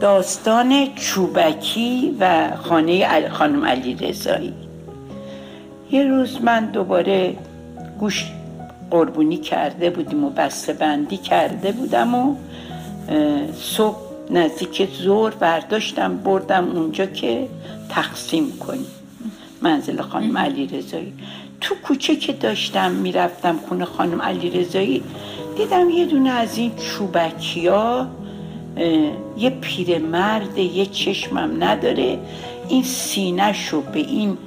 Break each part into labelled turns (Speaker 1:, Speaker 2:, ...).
Speaker 1: داستان چوبکی و خانه خانم علی رضایی. یه روز من دوباره گوش قربونی کرده بودیم و بسته بندی کرده بودم و صبح نزدیک زور برداشتم بردم اونجا که تقسیم کنیم. منزل خانم علی رضایی. تو کوچه که داشتم می‌رفتم خونه خانم علی رضایی دیدم یه دونه از این چوبکی ها یه پیرمرد یه چشمم نداره. این سینهشو به این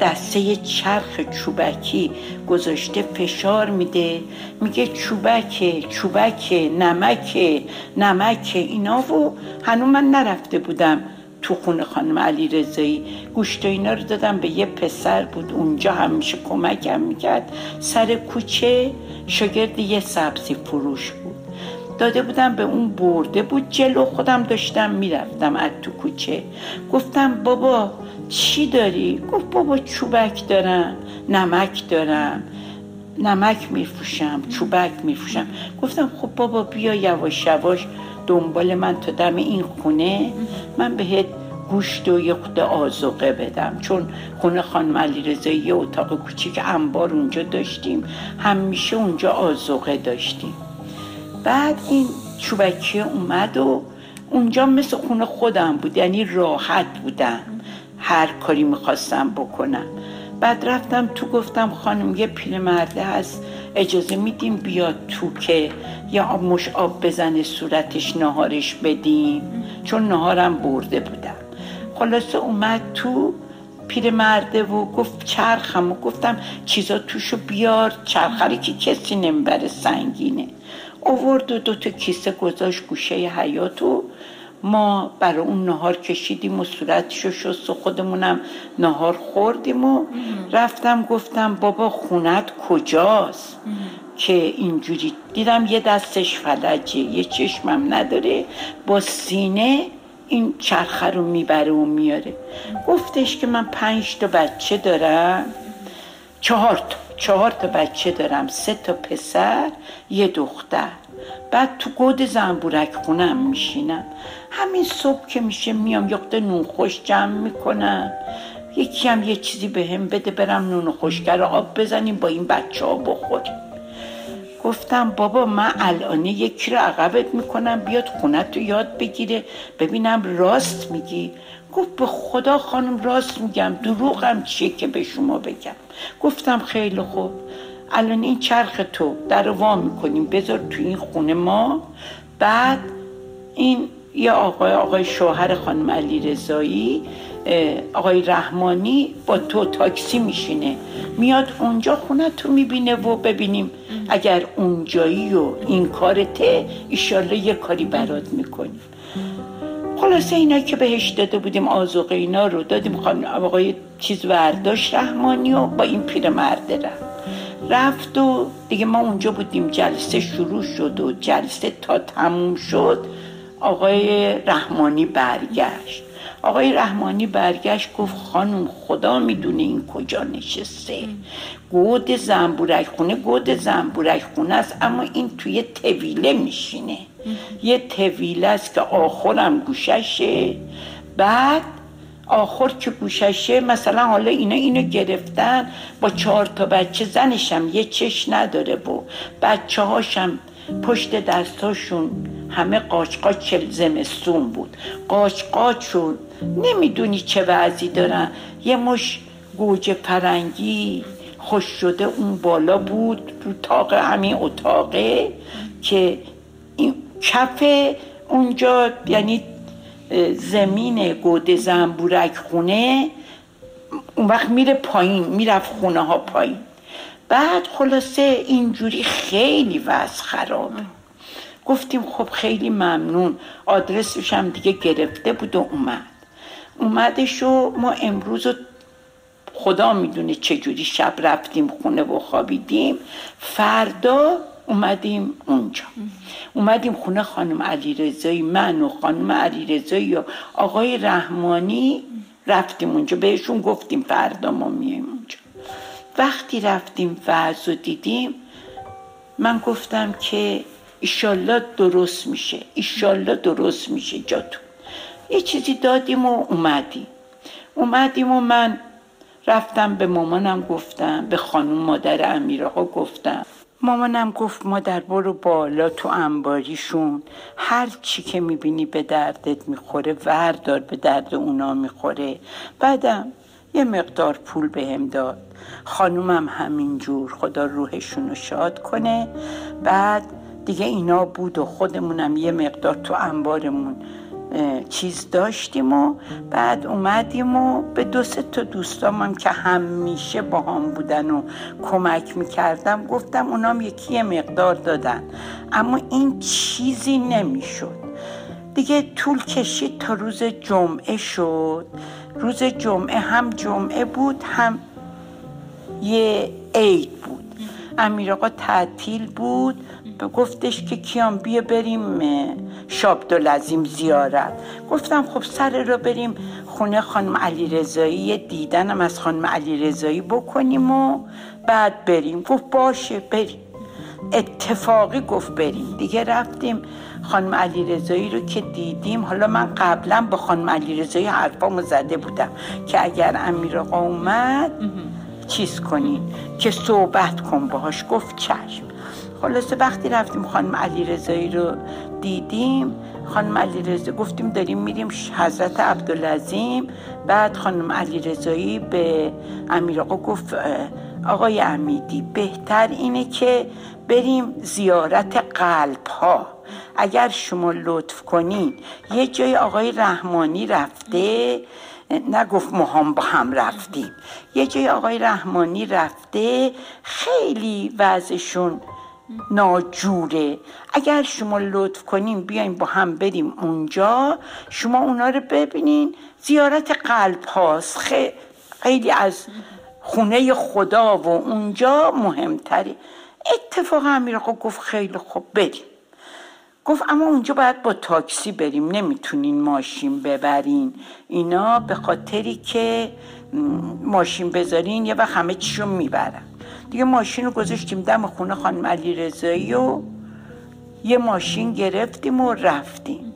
Speaker 1: دسته چرخ چوبکی گذاشته فشار میده. میگه چوبکه چوبکه نمکه نمکه اینا. و هنوز من نرفته بودم. تو خونه خانم علی رضایی. گوشت اینا رو دادم به یه پسر بود. اونجا همیشه کمکم می‌کرد. سر کوچه شاگرد یه سبزی فروش بود. داده بودم به اون برده بود جلو. خودم داشتم می‌رفتم از تو کوچه. گفتم بابا چی داری؟ گفت بابا چوبک دارم نمک دارم. نمک میفروشم چوبک میفروشم. گفتم خب بابا بیا یواش یواش دنبال من تا دم این خونه من بهت گوشت و یه خود آزوقه بدم. چون خونه خانم علی رضایی یه اتاق کوچیک انبار اونجا داشتیم. همیشه اونجا آزوقه داشتیم. بعد این چوبکی اومد و اونجا مثل خونه خودم بود یعنی راحت بودم. هر کاری می‌خواستم بکنم. بعد رفتم تو گفتم خانم یه پیرمرده هست اجازه میدیم بیاد تو که یا مش آب بزنه صورتش نهارش بدیم. چون نهارم برده بودم. خلاصه اومد تو پیرمرده و گفت چرخم و گفتم چیزا توشو بیار چرخه که کسی نمی‌بره سنگینه. اوورد و دو تا کیسه گذاشت گوشه حیات و ما برای اون نهار کشیدیم و صورتشو شست و خودمونم نهار خوردیم و رفتم گفتم بابا خونت کجاست؟ که اینجوری دیدم یه دستش فلجه یه چشمم نداره با سینه این چرخه رو می‌بره و میاره. گفتش که من پنج تا بچه دارم چهار تا. چهار تا بچه دارم سه تا پسر یه دختر. بعد تو گود زنبورک خونم میشینم. همین صبح که میشه میام یخته نون خوش جمع می‌کنم. یکی هم یه چیزی به هم بده برم نون خوشگر آب بزنیم با این بچه ها بخوریم. گفتم بابا من الانه یکی رو عقبت می‌کنم بیاد خونت رو یاد بگیره. ببینم راست میگی. گفت به خدا خانم راست میگم دروغم چیه که به شما بگم؟ گفتم خیلی خوب. الان این چرخ تو در وا می‌کنیم. بذار تو این خونه ما. بعد این یه آقای آقای شوهر خانم علی رضایی آقای رحمانی با تو تاکسی میشینه. میاد اونجا خونه تو می‌بینه و ببینیم اگر اونجایی و این کارته ایشالله یه کاری برات می‌کنیم. خلاصه اینا که بهش داده بودیم آزوقه اینا رو دادیم خانم آقای چیز ورداشت رحمانی و با این پیرمرده رفت. رفت و دیگه ما اونجا بودیم جلسه شروع شد و جلسه تا تموم شد آقای رحمانی برگشت. آقای رحمانی برگشت گفت خانم خدا می‌دونه این کجا نشسته. گود زنبورک خونه گود زنبورک خونه است اما این توی طویله میشینه. یه طویله است که آخرم گوششه. بعد آخر که گوششه مثلا حالا اینا اینو گرفتن با چهار تا بچه زنشم یه چش نداره و بچه هاشم پشت دستاشون همه قاچ زمستون بود. قاچ قاچون. نمی‌دونی چه وضعی دارن. یه مش گوجه پرنگی خوش شده اون بالا بود رو تاق همین اتاقه که کف اونجا یعنی زمین گوده زنبورک خونه اون وقت میره پایین می‌رفت خونه ها پایین. بعد خلاصه اینجوری خیلی وضع خرابه گفتیم خب خیلی ممنون. آدرسش هم دیگه گرفته بود و اومد. اومدش و ما امروز خدا می‌دونه چجوری شب رفتیم خونه و خوابیدیم. فردا اومدیم اونجا. اومدیم خونه خانم علی رضایی من و خانم علی رضایی و آقای رحمانی رفتیم اونجا. بهشون گفتیم فردا ما میایم اونجا. وقتی رفتیم وعظ و دیدیم من گفتم که ایشالله درست میشه ایشالله درست میشه جاتون. یه چیزی دادیم و اومدیم. اومدیم و من رفتم به مامانم گفتم به خانم مادر امیر آقا گفتم. مامانم گفت مادر برو بالا تو انباریشون. هر چی که می‌بینی به دردت می‌خوره وردار به درد اونا می‌خوره. بعدم یه مقدار پول بهم داد. خانومم همینجور خدا روحشون رو شاد کنه. بعد دیگه اینا بود و خودمونم یه مقدار تو انبارمون چیز داشتیم و بعد اومدیم و به دو سه تا دوستامم که همیشه با هم بودن و کمک می‌کردم گفتم اونام یکی مقدار دادن. اما این چیزی نمی‌شد. دیگه طول کشید تا روز جمعه شد. روز جمعه هم جمعه بود هم یه عید بود. امیر آقا تعطیل بود. گفتش که کیان بیا بریم شابدالعظیم زیارت. گفتم خب سر رو بریم خونه خانم علی رضایی دیدنم از خانم علی رضایی بکنیم و بعد بریم. گفت باشه بریم. اتفاقی گفت بریم. دیگه رفتیم خانم علی رضایی رو که دیدیم. حالا من قبلا با خانم علی رضایی حرفامو زده بودم که اگر امیر آقا اومد چیز کنین که صحبت کن باهاش. گفت چشم. خلاصه وقتی رفتیم خانم علی رضایی رو دیدیم خانم علی رضایی گفتیم داریم میریم حضرت عبدالعظیم. بعد خانم علی رضایی به امیر آقا گفت آقای امیدی بهتر اینه که بریم زیارت قلب ها اگر شما لطف کنین یه جای آقای رحمانی رفته نگفت ما هم با هم رفتیم. یه جای آقای رحمانی رفته خیلی وضعشون ناجوره. اگر شما لطف کنین بیاین با هم بریم اونجا شما اونا رو ببینین. زیارت قلب هاست. خیلی از خونه خدا و اونجا مهمتری. اتفاق امیر گفت خیلی خوب بریم. گفت اما اونجا باید با تاکسی بریم. نمی‌تونین ماشین ببرین. اینا به خاطری که ماشین بذارین یه وقت همه چیشو می‌برن. دیگه ماشین رو گذاشتیم دم خونه خانم علی رضایی و یه ماشین گرفتیم و رفتیم.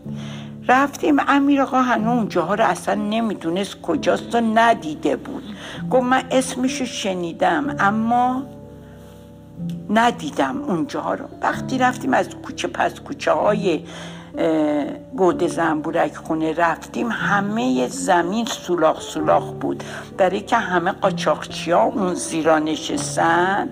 Speaker 1: رفتیم امیر آقا هنو اونجاها رو اصلا نمی‌دونست کجاست و ندیده بود. گفت من اسمشو شنیدم اما ندیدم اونجاها رو. وقتی رفتیم از کوچه پس کوچه های گود زنبورک خونه رفتیم همه زمین سولاخ سولاخ بود. برای که همه قاچاقچی ها اون زیرا نشستن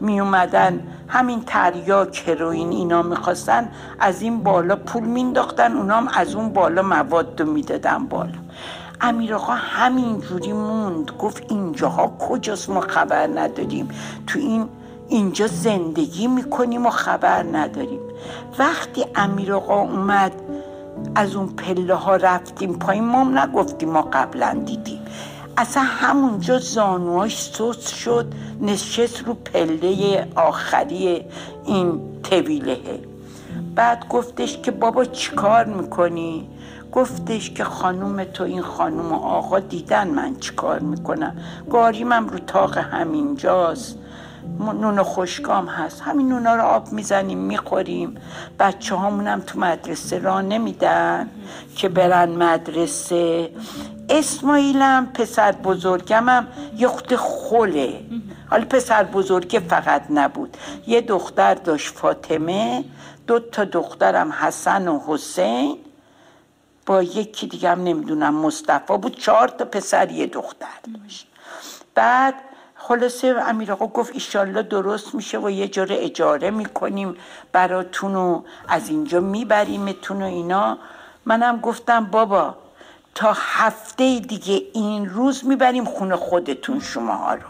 Speaker 1: می اومدن همین تریاک هروئین اینا می‌خواستن از این بالا پول مینداختن اونام از اون بالا مواد رو می‌دادن بالا. امیر آقا همین جوری موند گفت اینجاها کجاست ما خبر نداریم. تو این اینجا زندگی می‌کنیم و خبر نداریم. وقتی امیر آقا اومد از اون پله ها رفتیم پایین ما نگفتیم ما قبلا دیدیم. اصلا همونجا زانواش سوس شد نشست رو پله آخری این طویلهه. بعد گفتش که بابا چیکار می‌کنی؟ گفتش که خانوم تو این خانوم آقا دیدن من چیکار می‌کنم. گاریمم رو تاق همینجاست. نون خشکام هست. همین نونا رو آب می‌زنیم می‌خوریم. بچه هامونم تو مدرسه را نمیدن که برن مدرسه. اسماعیلم پسر بزرگمم یه خود خوله. حالا پسر بزرگه فقط نبود. یه دختر داشت فاطمه دو تا دخترم حسن و حسین. با یکی دیگه هم نمی‌دونم مصطفی بود. چهار تا پسر یه دختر داشت. بعد خلاصه امیر آقا گفت ایشالله درست میشه و یه جور اجاره می‌کنیم براتون و از اینجا میبریمتون و اینا. منم گفتم بابا تا هفته دیگه این روز می‌بریم خونه خودتون شما رو.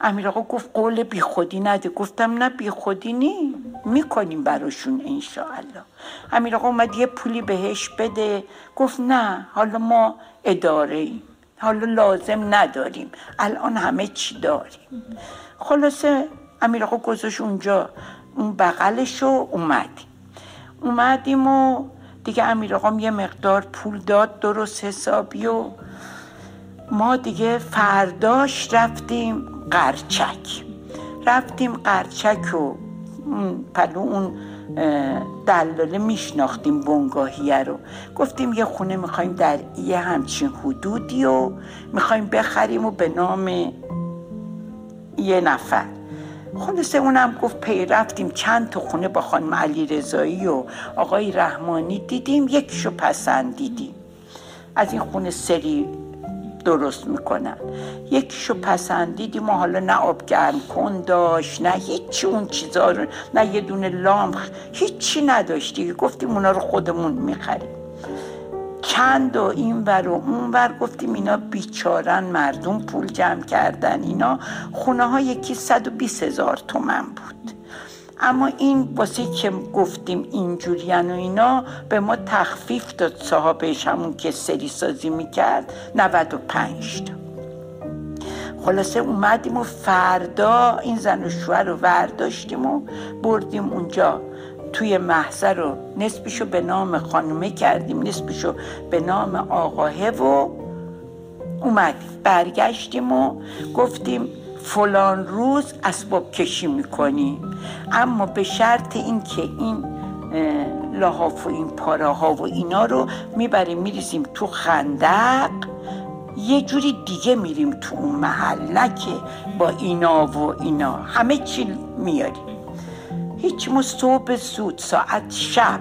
Speaker 1: امیر آقا گفت قول بی خودی نده. گفتم نه بی خودی نی می‌کنیم براشون انشاءالله. امیر آقا اومد یه پولی بهش بده. گفت نه حالا ما اداره ایم حالا لازم نداریم. الان همه چی داریم. خلاصه امیر آقا گذاشت اونجا اون بغلش رو اومدیم اومدیم و دیگه امیر آقام یه مقدار پول داد درست حسابی و ما دیگه فرداش رفتیم قرچک. رفتیم قرچک و پلو اون دلاله میشناختیم بنگاهیه رو. گفتیم یه خونه می‌خوایم در یه همچین حدودی و می‌خوایم بخریم و به نام یه نفر. خلاصه اونم گفت پی رفتیم چند تا خونه با خانم علی رضایی و آقای رحمانی. دیدیم یکیشو پسندیدیم. از این خونه سری درست می‌کنن. یکیشو پسندیدیم و حالا نه آب گرم کن داشت نه هیچی اون چیزا رو نه یه دونه لامپ هیچی نداشتی. گفتیم اونا رو خودمون می‌خریم. چند و این ور و اون ور گفتیم اینا بیچارن مردم پول جمع کردن اینا. خونه ها یکی 120 هزار تومن بود. اما این واسه که گفتیم اینجوریان و اینا به ما تخفیف داد صاحبش همون که سری سازی می‌کرد 95 تا. خلاصه اومدیم و فردا این زن و شوهر رو ورداشتیم و بردیم اونجا. توی محضر رو نسبشو به نام خانومه کردیم نسبشو به نام آقاهه و اومدیم. برگشتیم و گفتیم فلان روز اسباب کشی می‌کنیم اما به شرط اینکه این لحاف و این پاره ها و اینا رو می‌بریم میریزیم تو خندق یه جوری دیگه میریم تو اون محل نه که با اینا و اینا. همه چی میاریم هیچ ما صبح زود ساعت شب.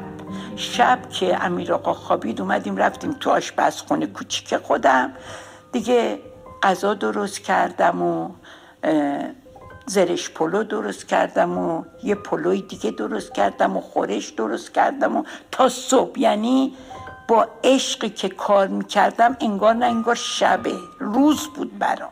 Speaker 1: شب که امیر آقا خوابید اومدیم رفتیم تو آشپزخونه کوچیک خودم. دیگه غذا درست کردم و زرش پلو درست کردم و یه پلوی دیگه درست کردم و خورش درست کردم و تا صبح یعنی با عشقی که کار می‌کردم انگار نه انگار شبه روز بود برام.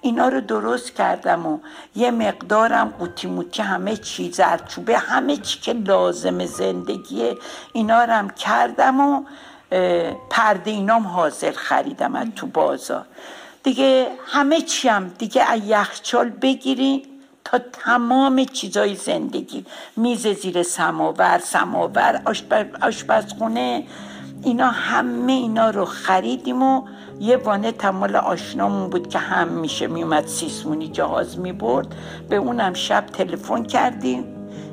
Speaker 1: اینا رو درست کردم و یه مقدارم قوطی موتی همه چی زرچوبه همه چی که لازم زندگیه اینا هم کردم و پرده اینام حاضر خریدم از تو بازار. دیگه همه چی هم دیگه از یخچال بگیرین تا تمام چیزای زندگی. میز زیر سماور سماور آشپزخونه اینا همه اینا رو خریدیم و یه وانه تمال آشنامون بود که هم میشه میومد سیسمونی جهاز می‌برد. به اونم شب تلفن کردیم.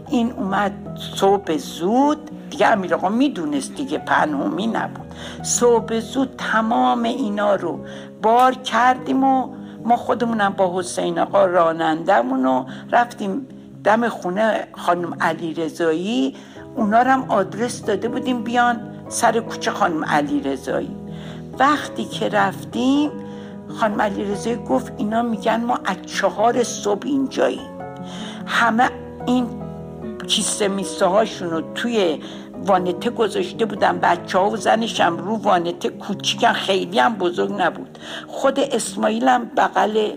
Speaker 1: این اومد صبح زود. دیگه امیر آقا می‌دونست دیگه پنهمی نبود. صبح زود تمام اینا رو بار کردیم و ما خودمونم با حسین آقا رانندمون رو رفتیم دم خونه خانم علی رضایی اونا هم آدرس داده بودیم بیان سر کوچه خانم علی رضایی وقتی که رفتیم خانم علی رضایی گفت اینا میگن ما از چهار صبح اینجاییم. همه این کیسه میسه هاشون رو توی وانته گذاشته بودن بچه ها و زنشم رو وانته کوچیکن خیلی هم بزرگ نبود. خود اسماعیل هم بغل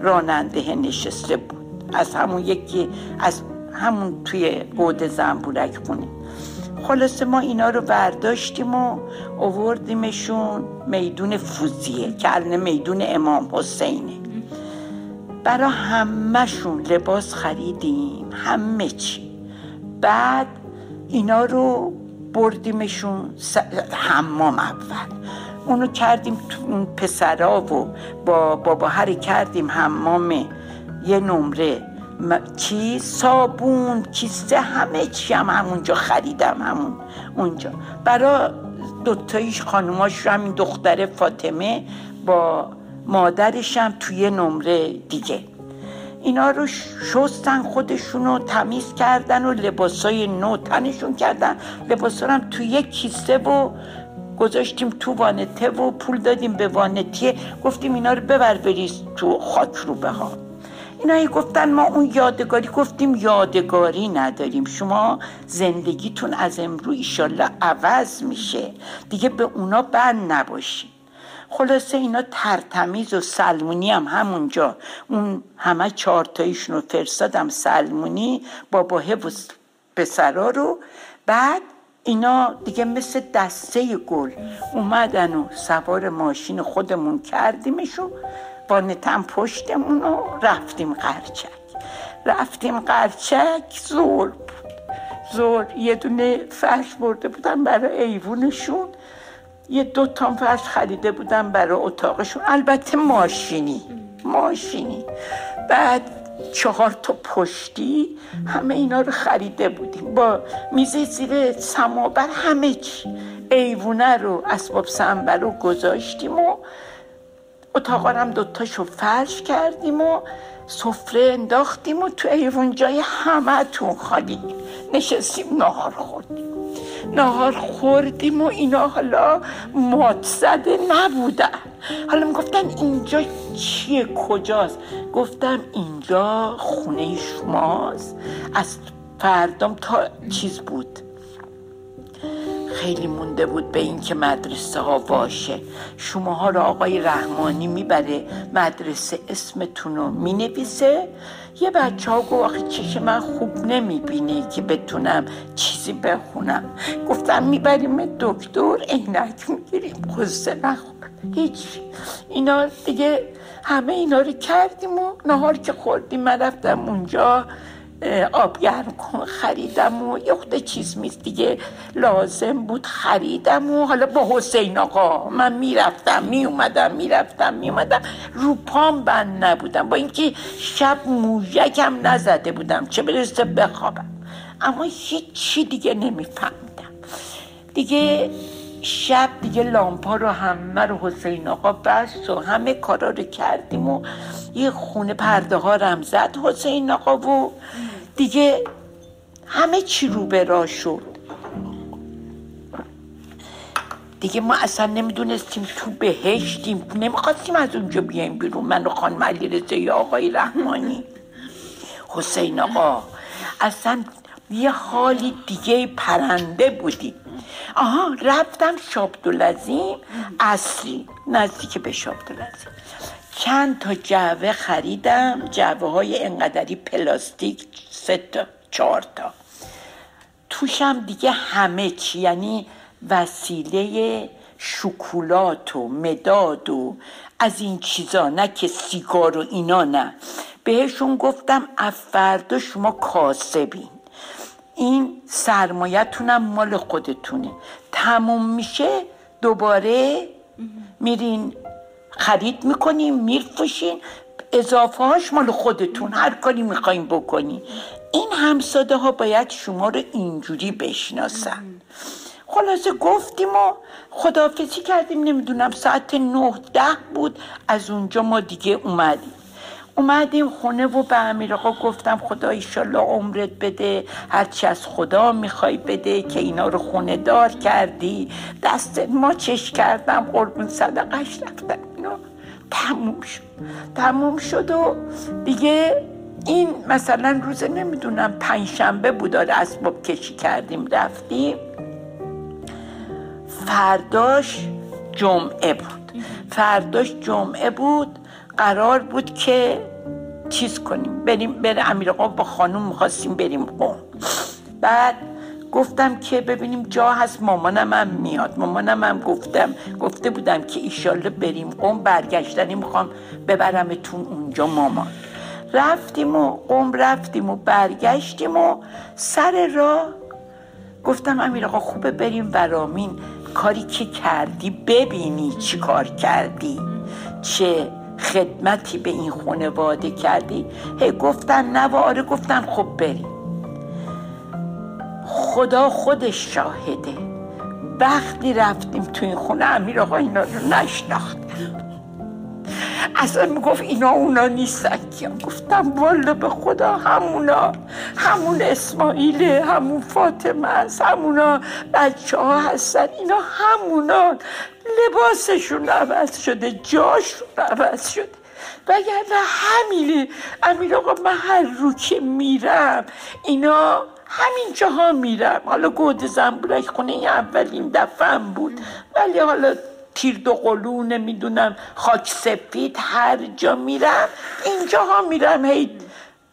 Speaker 1: راننده نشسته بود. از همون یکی از همون توی بود زنبورک خونه خلاصه ما اینا رو برداشتیم و اووردیمشون میدون فوزیه که میدون امام حسینه. برا همهشون لباس خریدیم همه چی. بعد اینا رو بردیمشون حمام اول. اونو کردیم تو اون پسرا و با بابا هری کردیم حمام یه نمره. چی؟ صابون کیسه همه چی هم همونجا خریدم همون اونجا. برا دوتاییش خانوماش رو همین دختر فاطمه با مادرشم توی نمره دیگه. اینا رو شستن خودشون رو تمیز کردن و لباسای نو تنشون کردن. لباسا هم توی یک کیسه و گذاشتیم تو وانته و پول دادیم به وانتیه. گفتیم اینا رو ببر بریز تو خاک رو به ها. اینا گفتن ما اون یادگاری گفتیم یادگاری نداریم. شما زندگیتون از امرو ایشالله عوض میشه. دیگه به اونا بند نباشید. خلاصه اینا ترتمیز و سلمونی هم همونجا. اون همه چارتاییشون رو فرستادم سلمونی با باهه و پسرا رو. بعد اینا دیگه مثل دسته گل اومدن و سوار ماشین خودمون کردیمش و با نتم پشتمون و رفتیم قرچک. رفتیم قرچک زور زور یه دونه فرش برده بودن برای ایوونشون. یه دو تا فرش خریده بودم برای اتاقشون. البته ماشینی. ماشینی. بعد چهار تا پشتی همه اینا رو خریده بودیم. با میز زیر سماور همه چی. ایوونه رو اسباب سنبر رو گذاشتیم و اتاقا هم دوتاشو فرش کردیم و سفره انداختیم و تو ایوون جای همه تون خالی نشستیم نهار خوردیم. نهار خوردیم و اینا حالا مات زده نبودن. حالا می‌گفتن اینجا چیه؟ کجاست؟ گفتم اینجا خونه شماست. از فردام تا چیز بود. خیلی مونده بود به اینکه مدرسه ها شماها رو آقای رحمانی می‌بره مدرسه اسمتون رو می‌نویسه. یه بچه ها گفت آخه چش من خوب نمی‌بینه که بتونم چیزی بخونم. گفتم می‌بریم دکتر عینک می‌گیریم خسته نخون هیچ. اینا دیگه همه اینا رو کردیم و نهار که خوردیم من رفتم اونجا آب گرم کن خریدم و یه خود چیز میست دیگه لازم بود خریدم و حالا با حسین آقا من می‌رفتم میومدم می‌رفتم میومدم. رو پام بند نبودم با اینکه شب موژکم نزده بودم چه برسه بخوابم. اما هیچی دیگه نمیفهمیدم. دیگه شب دیگه لامپا رو همه رو حسین آقا بست و همه کارا رو کردیم و یه خونه پرده ها رم زد حسین آقا و دیگه همه چی رو به راه شد. دیگه ما اصلا نمی‌دونستیم تو بهشتیم. نمی‌خواستیم از اونجا بیایم بیرون. من و خانم علی رزا یا آقای رحمانی. حسین آقا اصلا یه حالی دیگه پرنده بودیم آها رفتم شابدولزیم اصلی نزدیک به شابدولزیم چند تا جعوه خریدم. جعوه های انقدری پلاستیک سه تا چهار تا. توشم دیگه همه چی یعنی وسیله شکولات و مداد و از این چیزا نه که سیگار و اینا نه. بهشون گفتم افردا شما کاسبین. این سرمایتونم مال خودتونه. تموم میشه دوباره میرین خرید می‌کنیم میرفوشین اضافه هاش مال خودتون. هر کاری می‌خوایم بکنی این همساده ها باید شما رو اینجوری بشناسن. خلاصه گفتیم و خدافزی کردیم. نمی‌دونم ساعت نه ده بود. از اونجا ما دیگه اومدیم. اومدیم خونه و به امیر آقا گفتم خدا ایشالله عمرت بده. هرچی از خدا می‌خوای بده که اینا رو خونه دار کردی. دست ما چش کردم قربون صدقش رفتم. تموم شد. تموم شد و دیگه این مثلا روز نمی‌دونم پنجشنبه بود داره اسباب کشی کردیم رفتیم. فرداش جمعه بود. فرداش جمعه بود. قرار بود که چیز کنیم بریم بره امیر با خانوم می‌خواستیم بریم قوم بعد گفتم که ببینیم جا هست. مامانم هم میاد. مامانم هم گفتم. گفته بودم که ایشالله بریم قوم برگشتنی می‌خوام ببرمتون اونجا مامان. رفتیم و قوم رفتیم و برگشتیم و سر راه گفتم امیر آقا خوبه بریم ورامین. کاری که کردی ببینی چی کار کردی. چه خدمتی به این خانواده کردی. هی گفتن نه و آره گفتن خب بریم. خدا خودش شاهده. وقتی رفتیم تو این خونه امیر آقا اینا رو نشناخت. اصلا می‌گفت اینا اونا نیستن کیم گفتم والا به خدا همونا همون اسماعیله همون فاطمه است همونا بچه ها هستن اینا همونا لباسشون عوض شده جاشون عوض شده. وگرنه همینه. امیر آقا من هر رو که میرم اینا همین جاها میرم. حالا گود زنبورک خونه اولین دفعم بود. ولی حالا تیر دو قلو نمی‌دونم خاک سفید هر جا میرم. اینجاها میرم هی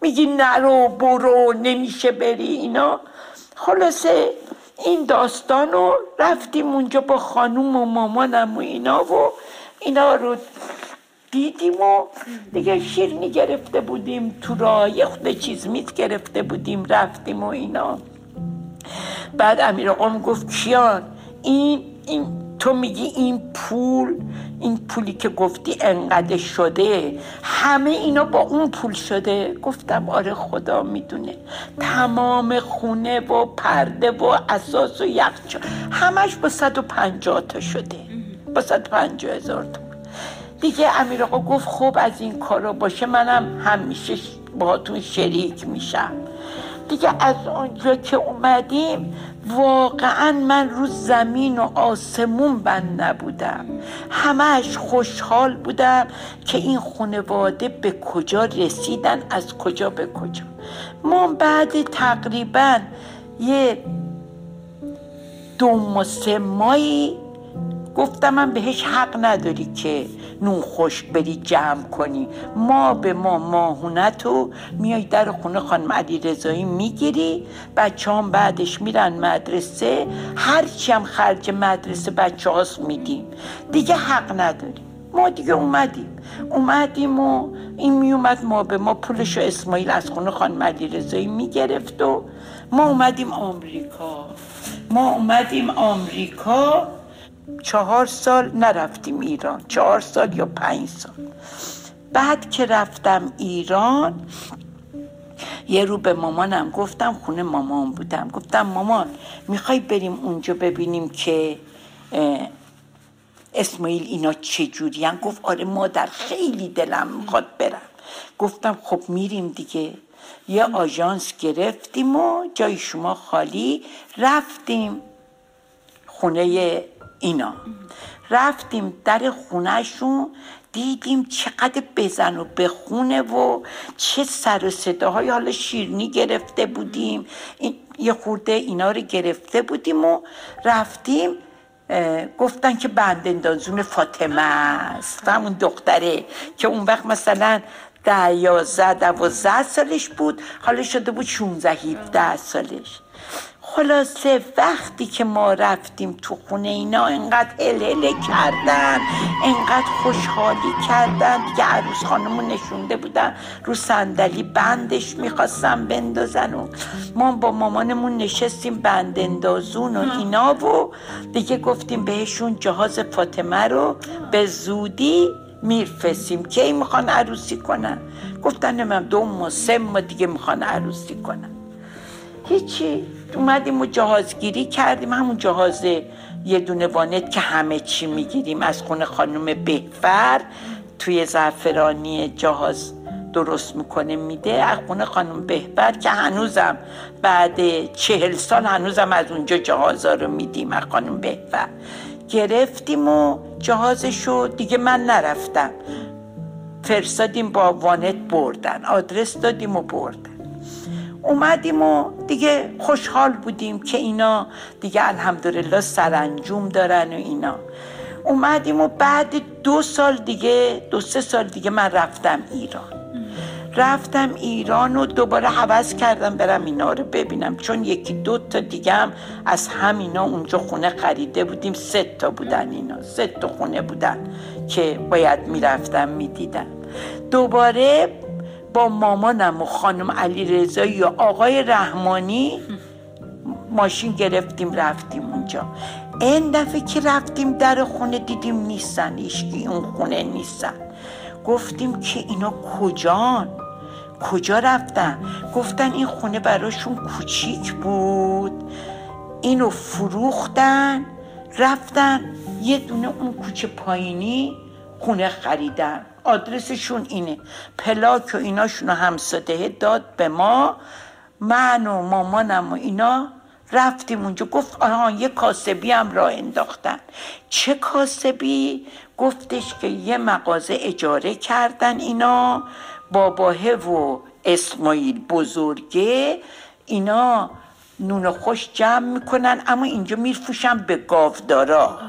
Speaker 1: میگی نرو برو نمیشه بری اینا. خلاصه این داستان رو رفتیم اونجا با خانوم و مامانم و اینا و اینا رو دیدیم و دیگه شیرنی گرفته بودیم تو راه یه خود چیز میت گرفته بودیم رفتیم و اینا. بعد امیر آقام گفت کیان این این تو میگی این پول این پولی که گفتی انقدر شده همه اینا با اون پول شده؟ گفتم آره خدا می‌دونه. تمام خونه و پرده و اساس و یخچال همش با 150 تا شده. با 150 هزار تا. دیگه امیر آقا گفت خب از این کارا باشه منم همیشه باهاتون شریک میشم. دیگه از آنجا که اومدیم واقعا من رو زمین و آسمون بند نبودم. همش خوشحال بودم که این خانواده به کجا رسیدن از کجا به کجا. ما بعد تقریبا یه دو سه مایی گفتم من بهش حق نداری که نون خشک بری جمع کنی. ما به ما ماهونتو میای در خونه خانم علی رضایی می‌گیری. بچه هم بعدش میرن مدرسه. هرچی هم خرج مدرسه بچه هاست میدیم. دیگه حق نداریم. ما دیگه اومدیم. اومدیم و این میومد ما به ما پولشو اسماعیل از خونه خانم علی رضایی می‌گرفت و ما اومدیم آمریکا. ما اومدیم آمریکا. چهار سال نرفتیم ایران. چهار سال یا پنج سال. بعد که رفتم ایران یه رو به مامانم گفتم خونه مامان بودم. گفتم مامان می‌خوای بریم اونجا ببینیم که اسماعیل اینا چجورین گفت آره مادر خیلی دلم می‌خواد برم. گفتم خب میریم دیگه. یه آژانس گرفتیم و جای شما خالی رفتیم. خونه اینا. رفتیم در خونهشون دیدیم چقدر بزن و بخونه و چه سر و صداهای حالا شیرنی گرفته بودیم. یه خورده اینا رو گرفته بودیم و رفتیم گفتن که بندندازون فاطمه است. همون دختره که اون وقت مثلا ده یازده دوازده سالش بود. حالا شده بود 16 17 سالش. خلاصه وقتی که ما رفتیم تو خونه اینا انقدر هلهله کردن انقدر خوشحالی کردن. دیگه عروس خانمون نشونده بودن رو صندلی بندش می‌خواستم بندازن و ما با مامانمون نشستیم بند اندازون و اینا و دیگه گفتیم بهشون جهاز فاطمه رو به زودی میرفسیم کی می‌خوان عروسی کنن؟ گفتن من دو ما سه ما دیگه می‌خوان عروسی کنن. هیچی. اومدیم و جهازگیری کردیم. همون جهاز یه دونه وانت که همه چی می‌گیریم. از خونه خانم بهفر توی زعفرانی جهاز درست می‌کنه میده. از خونه خانم بهبر که هنوزم بعد چهل سال هنوزم از اونجا جهازا رو میدیم. از خانم بهبر گرفتیم و جهازشو دیگه من نرفتم. فرستادیم با وانت بردن. آدرس دادیم و بردن. اومدیم و دیگه خوشحال بودیم که اینا دیگه الحمدلله سرانجوم دارن و اینا. اومدیم و بعد دو سال دیگه دو سه سال دیگه من رفتم ایران. رفتم ایران و دوباره حوض کردم برم اینا رو ببینم چون یکی دو تا دیگه هم از همینا اونجا خونه خریده بودیم سه تا بودن اینا سه تا خونه بودن که باید می‌رفتم می‌دیدم. دوباره با مامانم و خانم علی رضایی و آقای رحمانی ماشین گرفتیم رفتیم اونجا. این دفعه که رفتیم در خونه دیدیم نیستن ایشکی اون خونه نیستن. گفتیم که اینا کجان؟ کجا رفتن؟ گفتن این خونه براشون کوچیک بود. اینو فروختن رفتن یه دونه اون کوچه پایینی خونه خریدن. آدرسشون اینه. پلاک و ایناشون همساده داد به ما. من و مامانم و اینا رفتیم اونجا. گفت آها یه کاسبی هم راه انداختن. چه کاسبی؟ گفتش که یه مغازه اجاره کردن اینا. باباه و اسماعیل بزرگه. اینا نون خوش جمع می‌کنن اما اینجا میرفوشن به گاودارا.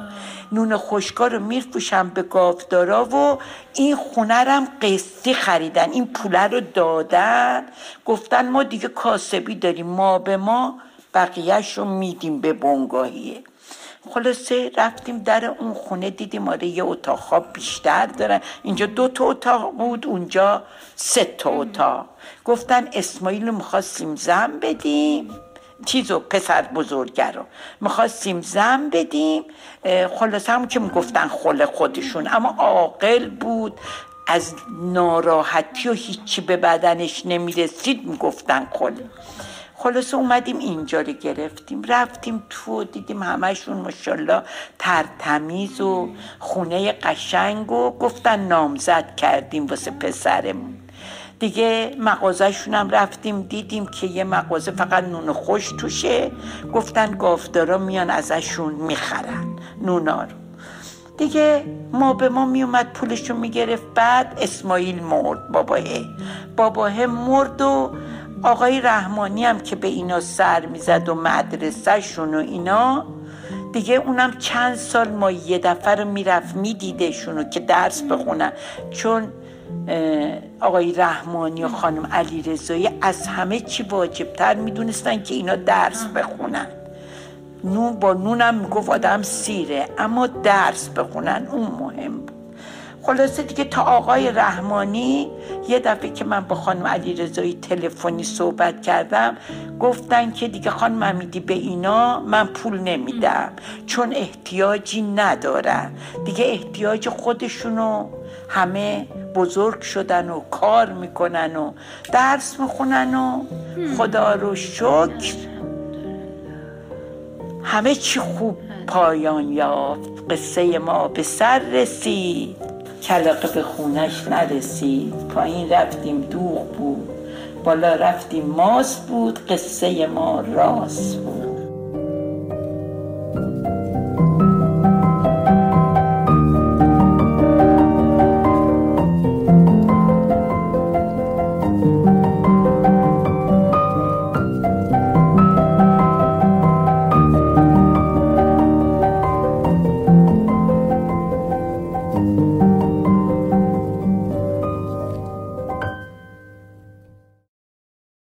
Speaker 1: نون خشکا رو میرفوشن به گاودارا و این خونه هم قسطی خریدن. این پوله رو دادن. گفتن ما دیگه کاسبی داریم. ما به ما بقیهش رو میدیم به بنگاهیه. خلاصه رفتیم در اون خونه دیدیم آره یه اتاق خواب بیشتر دارن. اینجا دو تا اتاق بود اونجا سه تا اتاق. گفتن اسماعیل رو می‌خواستیم زن بدیم. چیزو پسر بزرگه رو. می‌خواستیم زن بدیم خلاصه همون که می‌گفتن خل خودشون. اما عاقل بود. از ناراحتی و هیچی به بدنش نمی‌رسید می‌گفتن خل. خلاصه اومدیم اینجا رو گرفتیم. رفتیم تو دیدیم همشون ماشاءالله ترتمیز و خونه قشنگ و گفتن نامزد کردیم واسه پسرمون. دیگه مغازهشون هم رفتیم دیدیم که یه مغازه فقط نون خوش توشه. گفتن گافتارا میان ازشون می‌خرن نونا رو. دیگه ما به ما میومد پولشو می‌گرفت. بعد اسماعیل مرد باباه. باباه مرد و آقای رحمانی هم که به اینا سر می‌زد و مدرسهشون و اینا. دیگه اونم چند سال ما یه دفعه رو می‌رفت میدیدشونو که درس بخونن. چون آقای رحمانی و خانم علی رضایی از همه چی واجبتر می‌دونستن که اینا درس بخونن. نون با نونم می‌گفت آدم سیره اما درس بخونن اون مهم بود. خلاصه دیگه تا آقای رحمانی یه دفعه که من با خانم علی رضایی تلفنی صحبت کردم گفتن که دیگه خانم امیدی به اینا من پول نمیدم چون احتیاجی ندارن. دیگه احتیاج خودشونو همه بزرگ شدن و کار می‌کنن و درس می‌خونن و خدا رو شکر همه چی خوب پایان یافت. قصه ما به سر رسید. کلاقه به خونش نرسید. پایین رفتیم دوغ بود. بالا رفتیم ماست بود قصه ما راست بود.